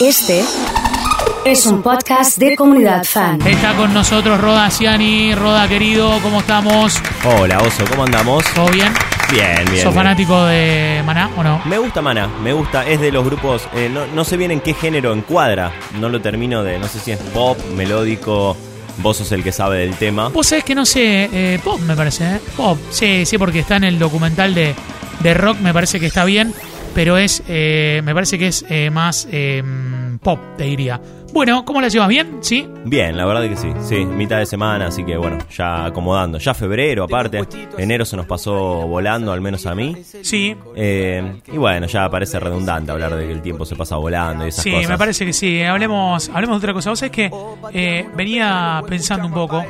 Este es un podcast de comunidad fan. Está con nosotros Roda Ciani. Roda, querido, ¿cómo estamos? Hola, Oso, ¿cómo andamos? ¿Todo bien? Bien, bien. ¿Sos bien. fanático de Maná o no? Me gusta Mana, me gusta, es de los grupos, eh, no, no sé bien en qué género encuadra, no lo termino de, no sé si es pop, melódico, vos sos el que sabe del tema. Vos sabés que no sé, eh, pop me parece, ¿eh? Pop, sí, sí, porque está en el documental de, de rock, me parece que está bien, pero es, eh, me parece que es eh, más eh, pop, te diría. Bueno, ¿cómo la llevas? ¿Bien? ¿Sí? Bien, la verdad que sí, sí, mitad de semana, así que bueno, ya acomodando, ya febrero aparte, enero se nos pasó volando, al menos a mí. Sí. Eh, y bueno, ya parece redundante hablar de que el tiempo se pasa volando y esas Sí, cosas. me parece que sí. Hablemos, hablemos de otra cosa. Vos sabés que eh, venía pensando un poco,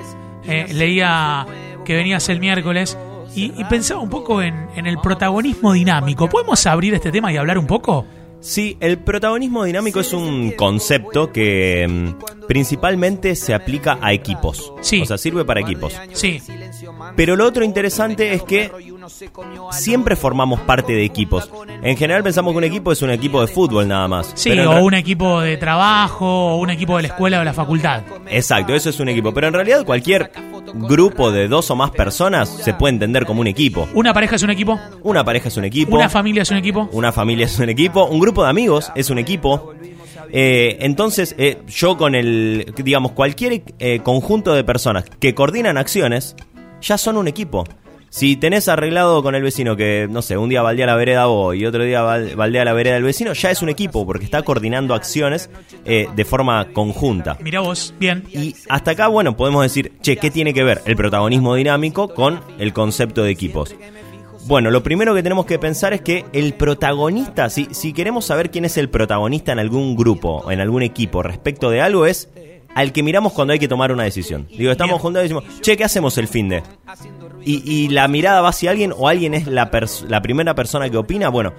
eh, leía que venías el miércoles y, y pensaba un poco en, en el protagonismo dinámico. ¿Podemos abrir este tema y hablar un poco? Sí, el protagonismo dinámico es un concepto que mm, principalmente se aplica a equipos. Sí. O sea, sirve para equipos. Sí, Pero lo otro interesante es que siempre formamos parte de equipos. En general pensamos que un equipo es un equipo de fútbol nada más. sí, Pero o un equipo de trabajo, o un equipo de la escuela o de la facultad. Exacto, eso es un equipo. Pero en realidad cualquier grupo de dos o más personas se puede entender como un equipo. ¿Una pareja es un equipo? Una pareja es un equipo. ¿Una familia es un equipo? Una familia es un equipo, un grupo de amigos es un equipo. Eh, entonces, eh, yo con el, digamos, cualquier eh, conjunto de personas que coordinan acciones, ya son un equipo. Si tenés arreglado con el vecino que, no sé, un día baldea la vereda vos y otro día bal- baldea la vereda del vecino, ya es un equipo porque está coordinando acciones eh, de forma conjunta. Mirá vos, bien. Y hasta acá, bueno, podemos decir, che, ¿qué tiene que ver el protagonismo dinámico con el concepto de equipos? Bueno, lo primero que tenemos que pensar es que el protagonista, si, si queremos saber quién es el protagonista en algún grupo o en algún equipo respecto de algo, es al que miramos cuando hay que tomar una decisión. Digo, estamos juntos y decimos, che, ¿qué hacemos el fin de? Y, y la mirada va hacia alguien o alguien es la, la primera persona que opina, bueno,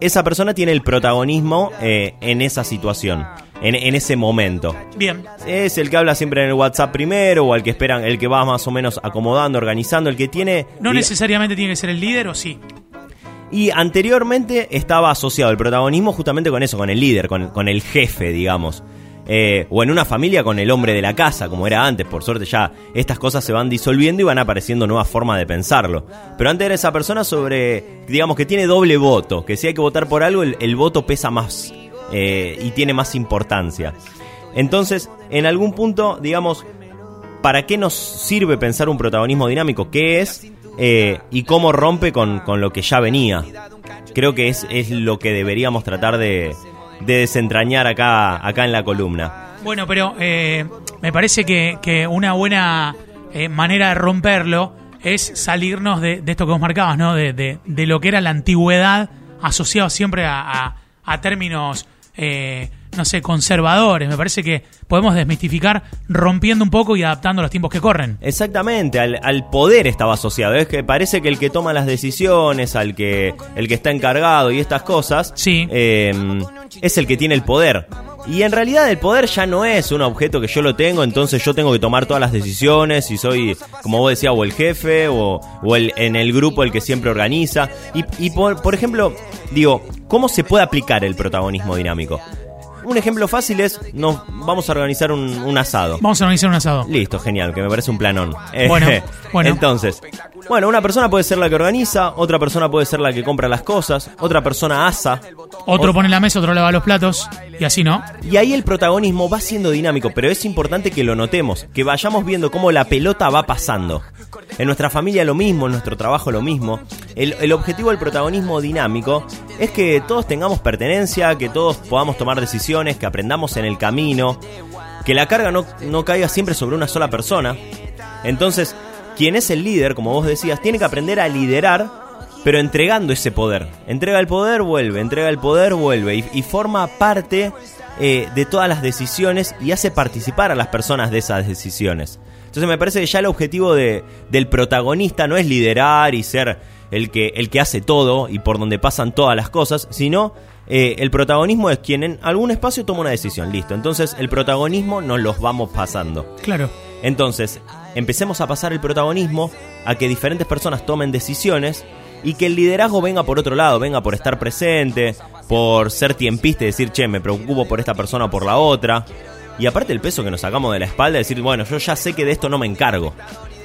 esa persona tiene el protagonismo eh, en esa situación, en, en ese momento. Bien. Es el que habla siempre en el WhatsApp primero, o el que esperan, el que va más o menos acomodando, organizando, el que tiene. No necesariamente tiene que ser el líder, ¿o sí? Y anteriormente estaba asociado el protagonismo justamente con eso, con el líder, con, con el jefe, digamos. Eh, o en una familia con el hombre de la casa, como era antes. Por suerte ya estas cosas se van disolviendo y van apareciendo nuevas formas de pensarlo. Pero antes era esa persona sobre, digamos que tiene doble voto, que si hay que votar por algo, el, voto pesa más eh, y tiene más importancia. Entonces, en algún punto, digamos, ¿para qué nos sirve pensar un protagonismo dinámico? ¿Qué es? Eh, y cómo rompe con, con lo que ya venía. Creo que es, es lo que deberíamos tratar de, de desentrañar acá, acá en la columna. Bueno, pero eh, me parece que, que una buena eh, manera de romperlo es salirnos de, de esto que vos marcabas, ¿no? De, de- de lo que era la antigüedad asociado siempre a, a- a términos, eh, no sé, conservadores. Me parece que podemos desmistificar rompiendo un poco y adaptando a los tiempos que corren. Exactamente, al, al poder estaba asociado. Es que parece que el que toma las decisiones, al que el que está encargado y estas cosas, Sí. eh, es el que tiene el poder. Y en realidad el poder ya no es un objeto que yo lo tengo, entonces yo tengo que tomar todas las decisiones y soy, como vos decías, o el jefe o, o el, en el grupo el que siempre organiza. Y, y por, por ejemplo, digo, ¿cómo se puede aplicar el protagonismo dinámico? Un ejemplo fácil es, nos vamos a organizar un, un asado. Vamos a organizar un asado. Listo, genial, que me parece un planón. Eh, Bueno, bueno. Entonces, bueno, una persona puede ser la que organiza, otra persona puede ser la que compra las cosas, otra persona asa. Otro o- pone la mesa, otro lava los platos y así, ¿no? Y ahí el protagonismo va siendo dinámico, pero es importante que lo notemos, que vayamos viendo cómo la pelota va pasando. En nuestra familia lo mismo, en nuestro trabajo lo mismo. El, objetivo del protagonismo dinámico es que todos tengamos pertenencia, que todos podamos tomar decisiones, que aprendamos en el camino, que la carga no, no caiga siempre sobre una sola persona. Entonces, quien es el líder, como vos decías, tiene que aprender a liderar, pero entregando ese poder. Entrega el poder, vuelve, entrega el poder, vuelve, y, y forma parte eh, de todas las decisiones y hace participar a las personas de esas decisiones. Entonces me parece que ya el objetivo de- del protagonista no es liderar y ser el que, el que hace todo y por donde pasan todas las cosas, sino eh, el protagonismo es quien en algún espacio toma una decisión, listo. Entonces el protagonismo nos los vamos pasando. Claro. Entonces, empecemos a pasar el protagonismo a que diferentes personas tomen decisiones y que el liderazgo venga por otro lado, venga por estar presente, por ser tiempista y decir, che, me preocupo por esta persona o por la otra. Y aparte el peso que nos sacamos de la espalda, decir, bueno, yo ya sé que de esto no me encargo.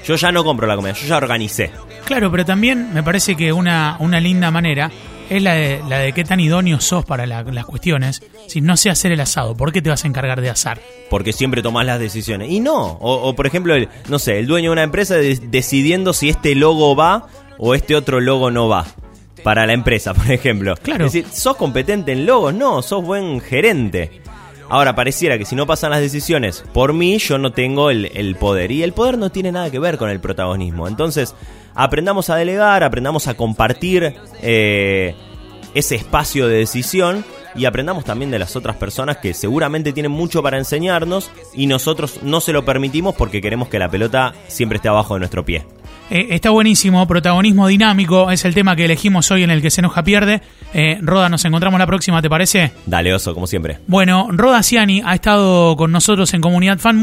Yo ya no compro la comida, yo ya organicé. Claro, pero también me parece que una, una linda manera es la de, la de qué tan idóneo sos para la- las cuestiones. Si no sé hacer el asado, ¿por qué te vas a encargar de asar? Porque siempre tomás las decisiones. Y no. O, o, por ejemplo, el, no sé, el dueño de una empresa de- decidiendo si este logo va o este otro logo no va. Para la empresa, por ejemplo. Claro. Es decir, ¿sos competente en logos? No, sos buen gerente. Ahora, pareciera que si no pasan las decisiones por mí, yo no tengo el, el poder. Y el poder no tiene nada que ver con el protagonismo. Entonces, aprendamos a delegar, aprendamos a compartir eh, ese espacio de decisión y aprendamos también de las otras personas que seguramente tienen mucho para enseñarnos y nosotros no se lo permitimos porque queremos que la pelota siempre esté abajo de nuestro pie. Eh, está buenísimo, protagonismo dinámico es el tema que elegimos hoy en el que se enoja pierde. Eh, Roda, nos encontramos la próxima, ¿te parece? Dale, oso, como siempre. Bueno, Roda Ciani ha estado con nosotros en Comunidad Fan.